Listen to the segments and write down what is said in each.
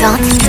走。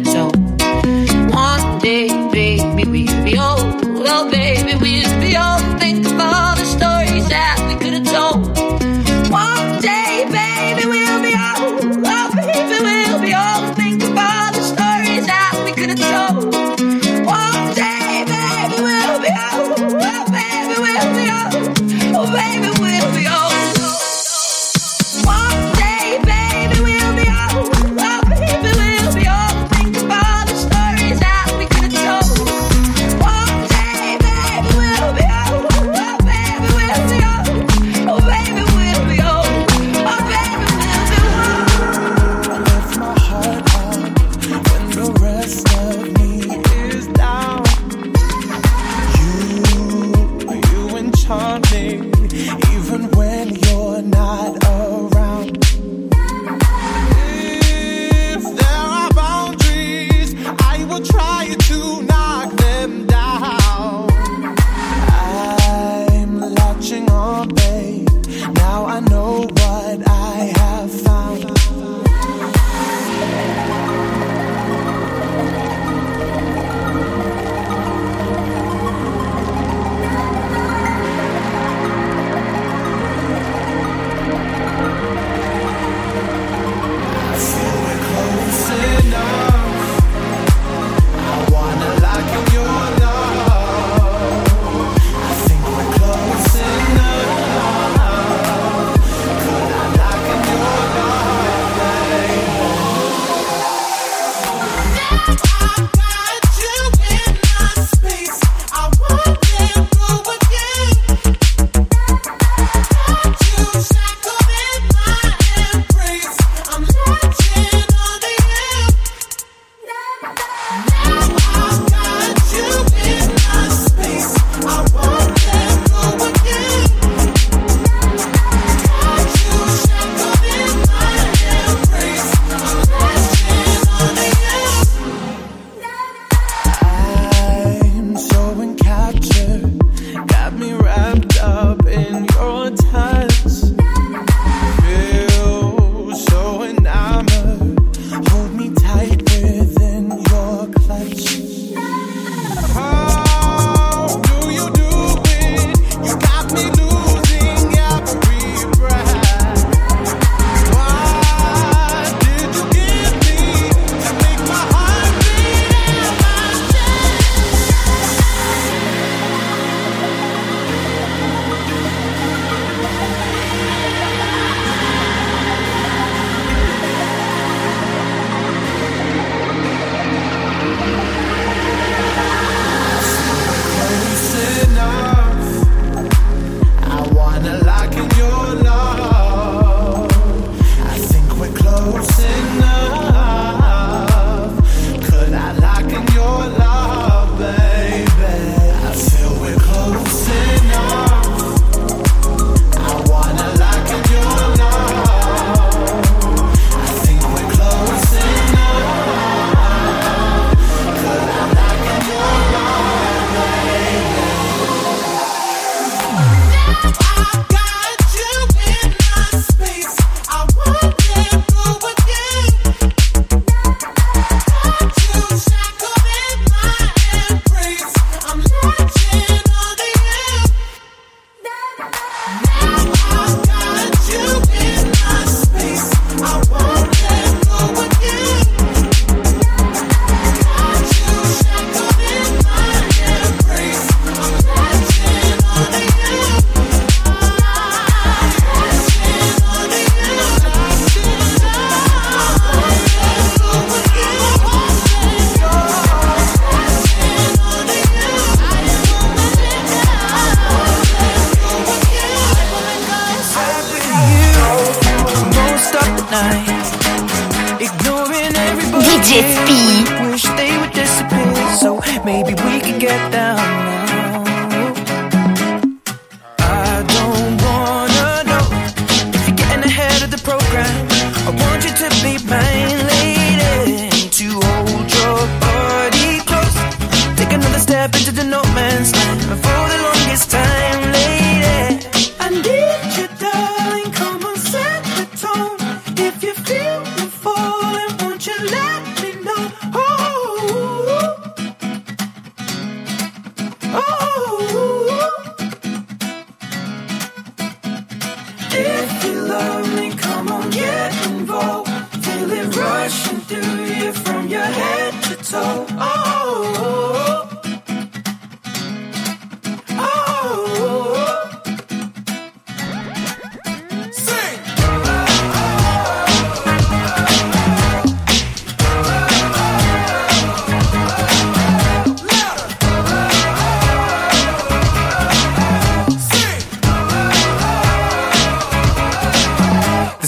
We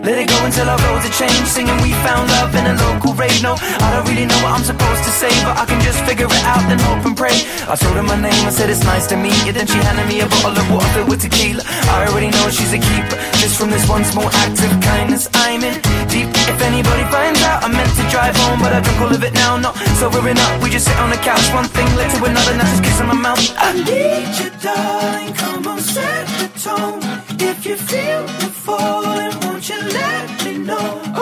let it go until our roads are changed. Singing, we found love in a local rave. No, I don't really know what I'm supposed to say, but I can just figure it out, then hope and pray. I told her my name, I said it's nice to meet you. Then she handed me a bottle of water filled with tequila. I already know she's a keeper. Just from this once more act of kindness, I'm in deep. If anybody finds out, I meant to drive home, but I drink all of it now. No, so we're up. We just sit on the couch, one thing led to another. Now just kissing my mouth. I, I need you, darling. Come on, set the tone. If you feel the falling. Won't you let me know? Oh,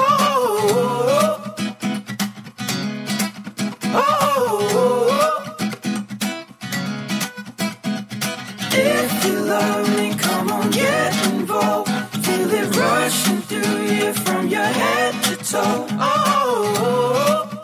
oh, oh, oh, if you love me, come on, get involved. Feel it rushing through you from your head to toe. oh. oh, oh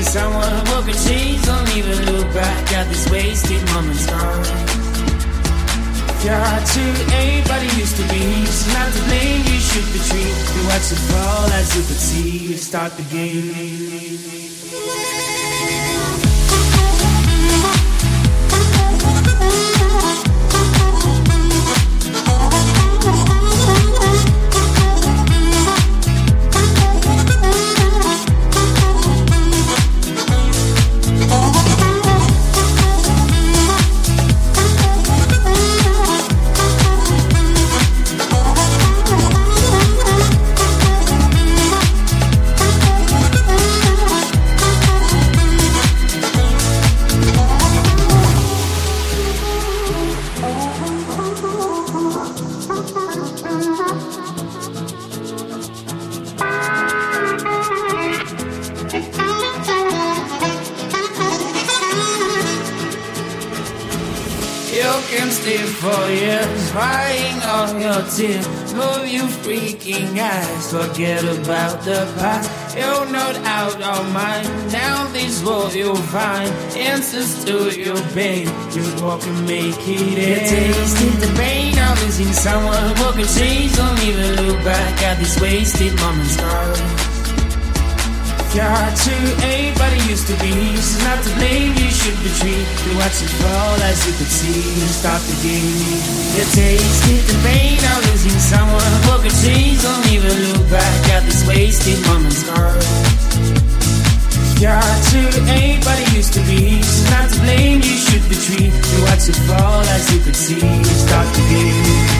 losing someone. What could change? Don't even look back at this wasted moments gone. You're too anybody used to be. She's not to blame, you should retreat. We watch it fall as you can see. You start the game. Tears. Move you freaking eyes. Forget about the past. You're not out of mind. Now this world you'll find answers to your pain. You walk and make it end. Tasted the pain of losing someone who can change. Don't even look back at these wasted moments. Now. You're too anybody used to be. She's not to blame, you should retreat. You watch it fall as you could see. Stop the game. You tasted the pain of losing someone. A change, don't even look back at this wasted moments gone. You're too anybody used to be. She's not to blame, you should retreat. You watch it fall as you could see. Stop the game.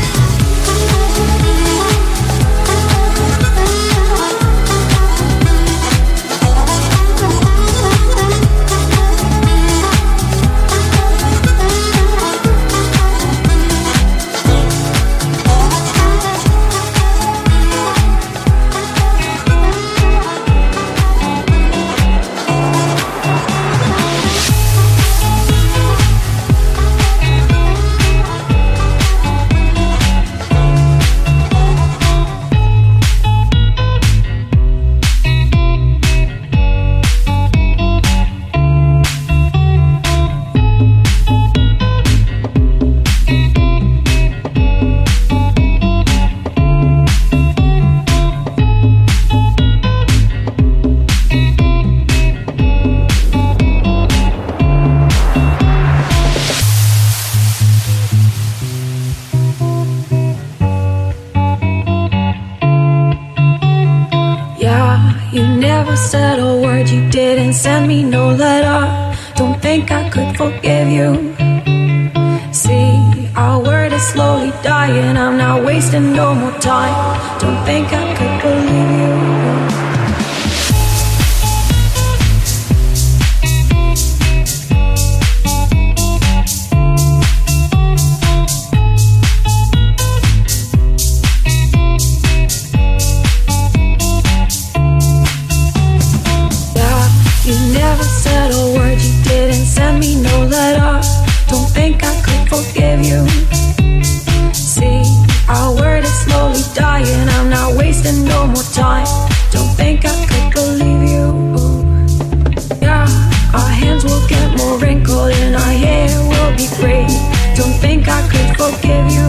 think I could forgive you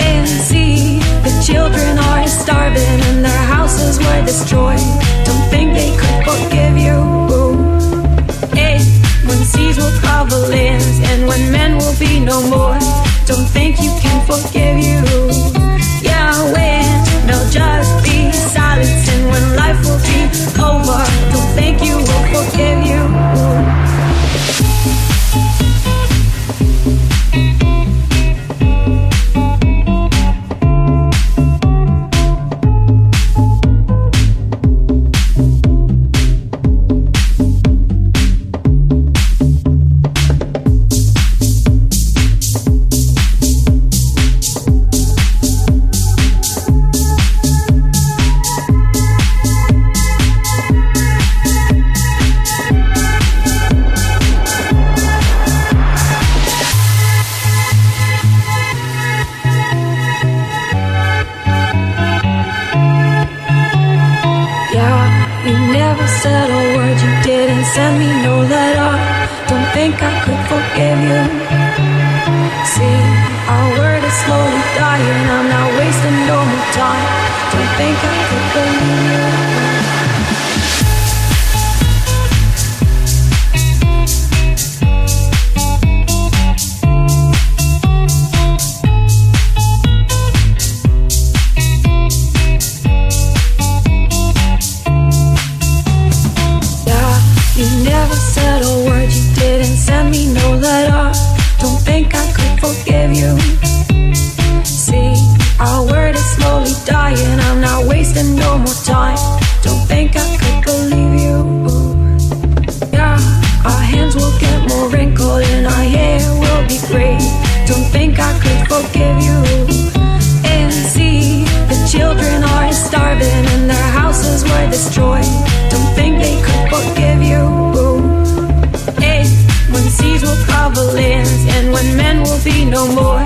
and see the children are starving and their houses were destroyed. Don't think they could forgive you. And when seas will cover lands and when men will be no more, don't think you can forgive you. Yeah, when there'll just be silence and when life will be over, don't think you will forgive you. and I'm not wasting no more time. Don't think I could believe you. Yeah, our hands will get more wrinkled and our hair will be gray. Don't think I could forgive you. And see, the children are starving and their houses were destroyed. Don't think they could forgive you. Hey, when seas will cover lands and when men will be no more.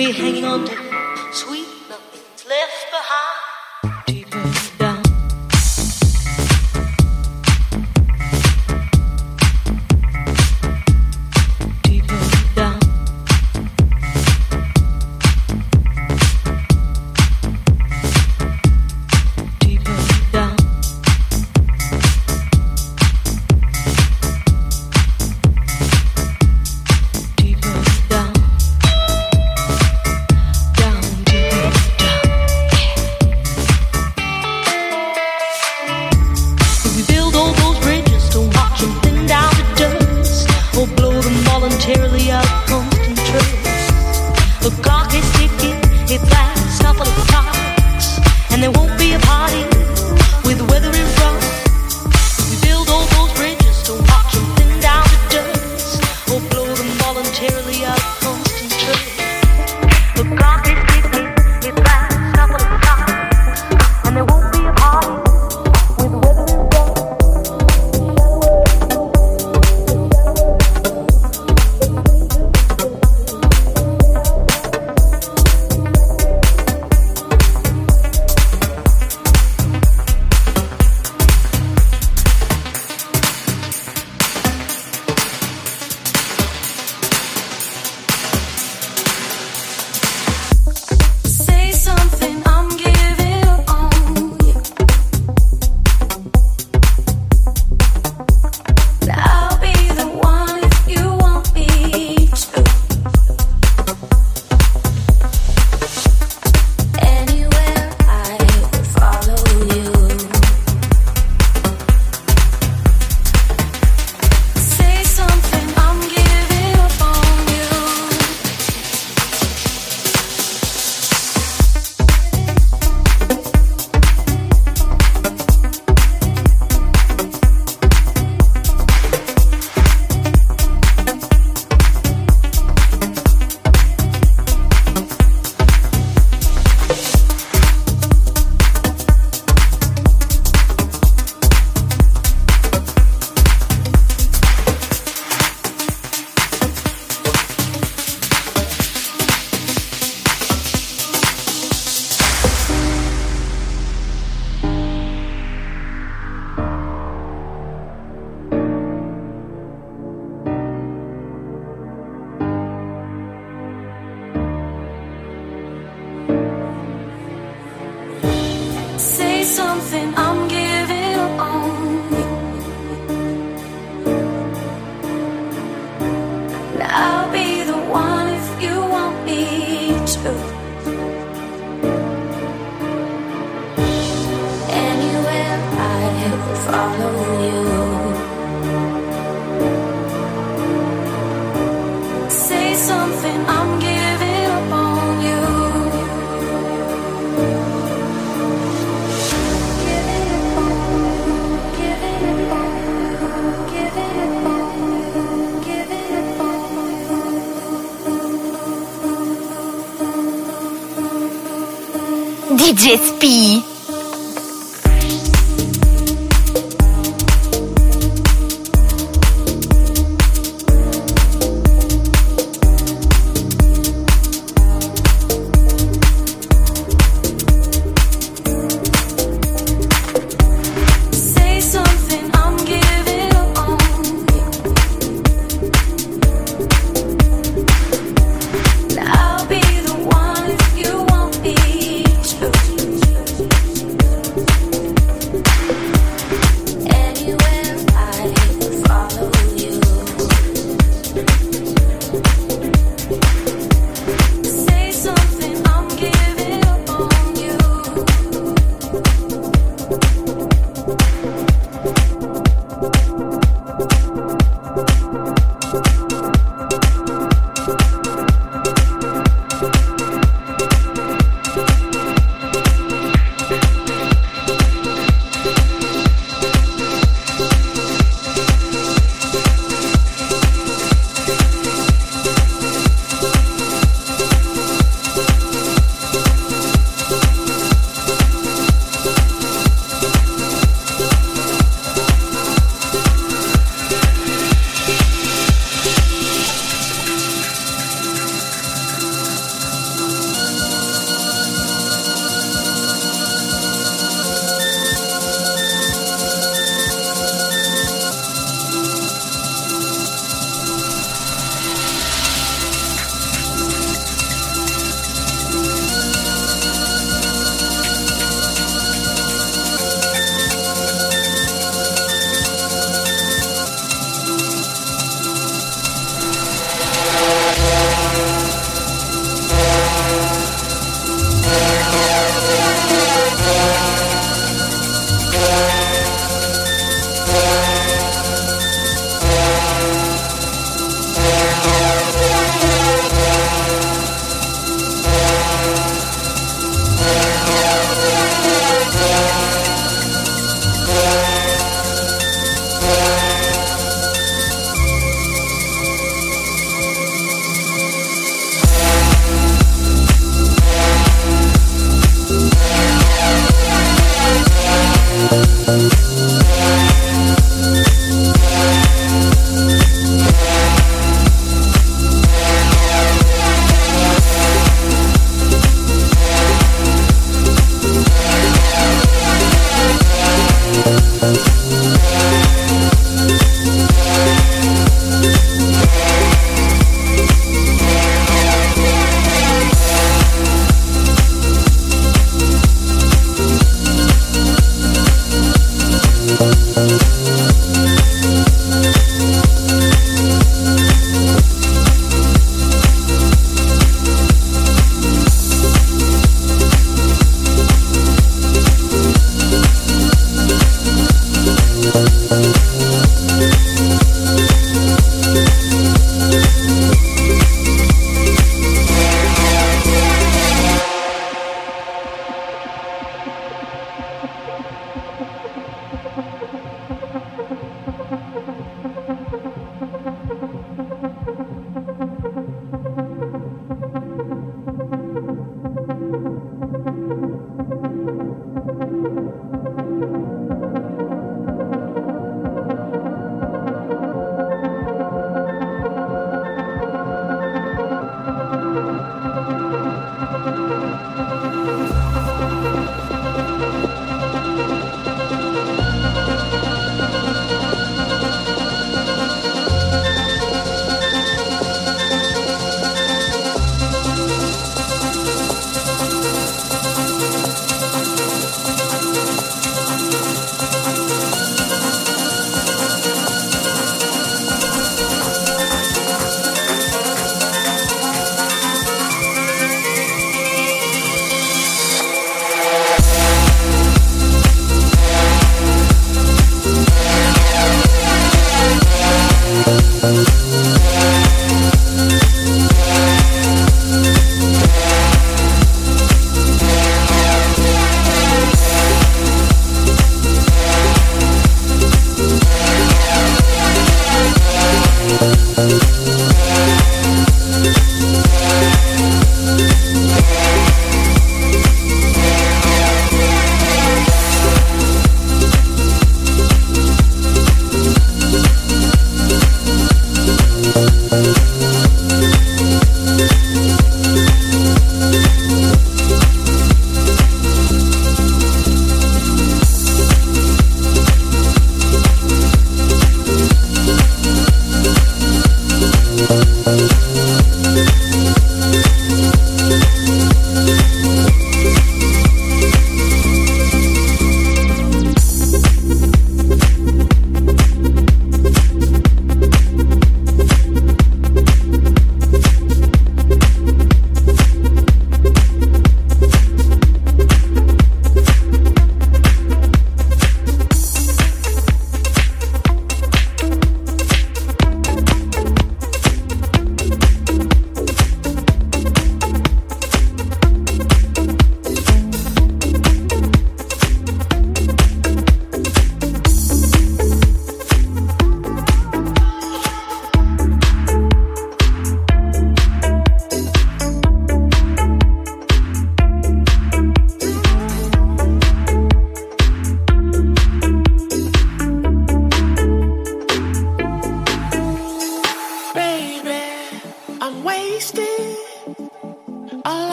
We're hanging on to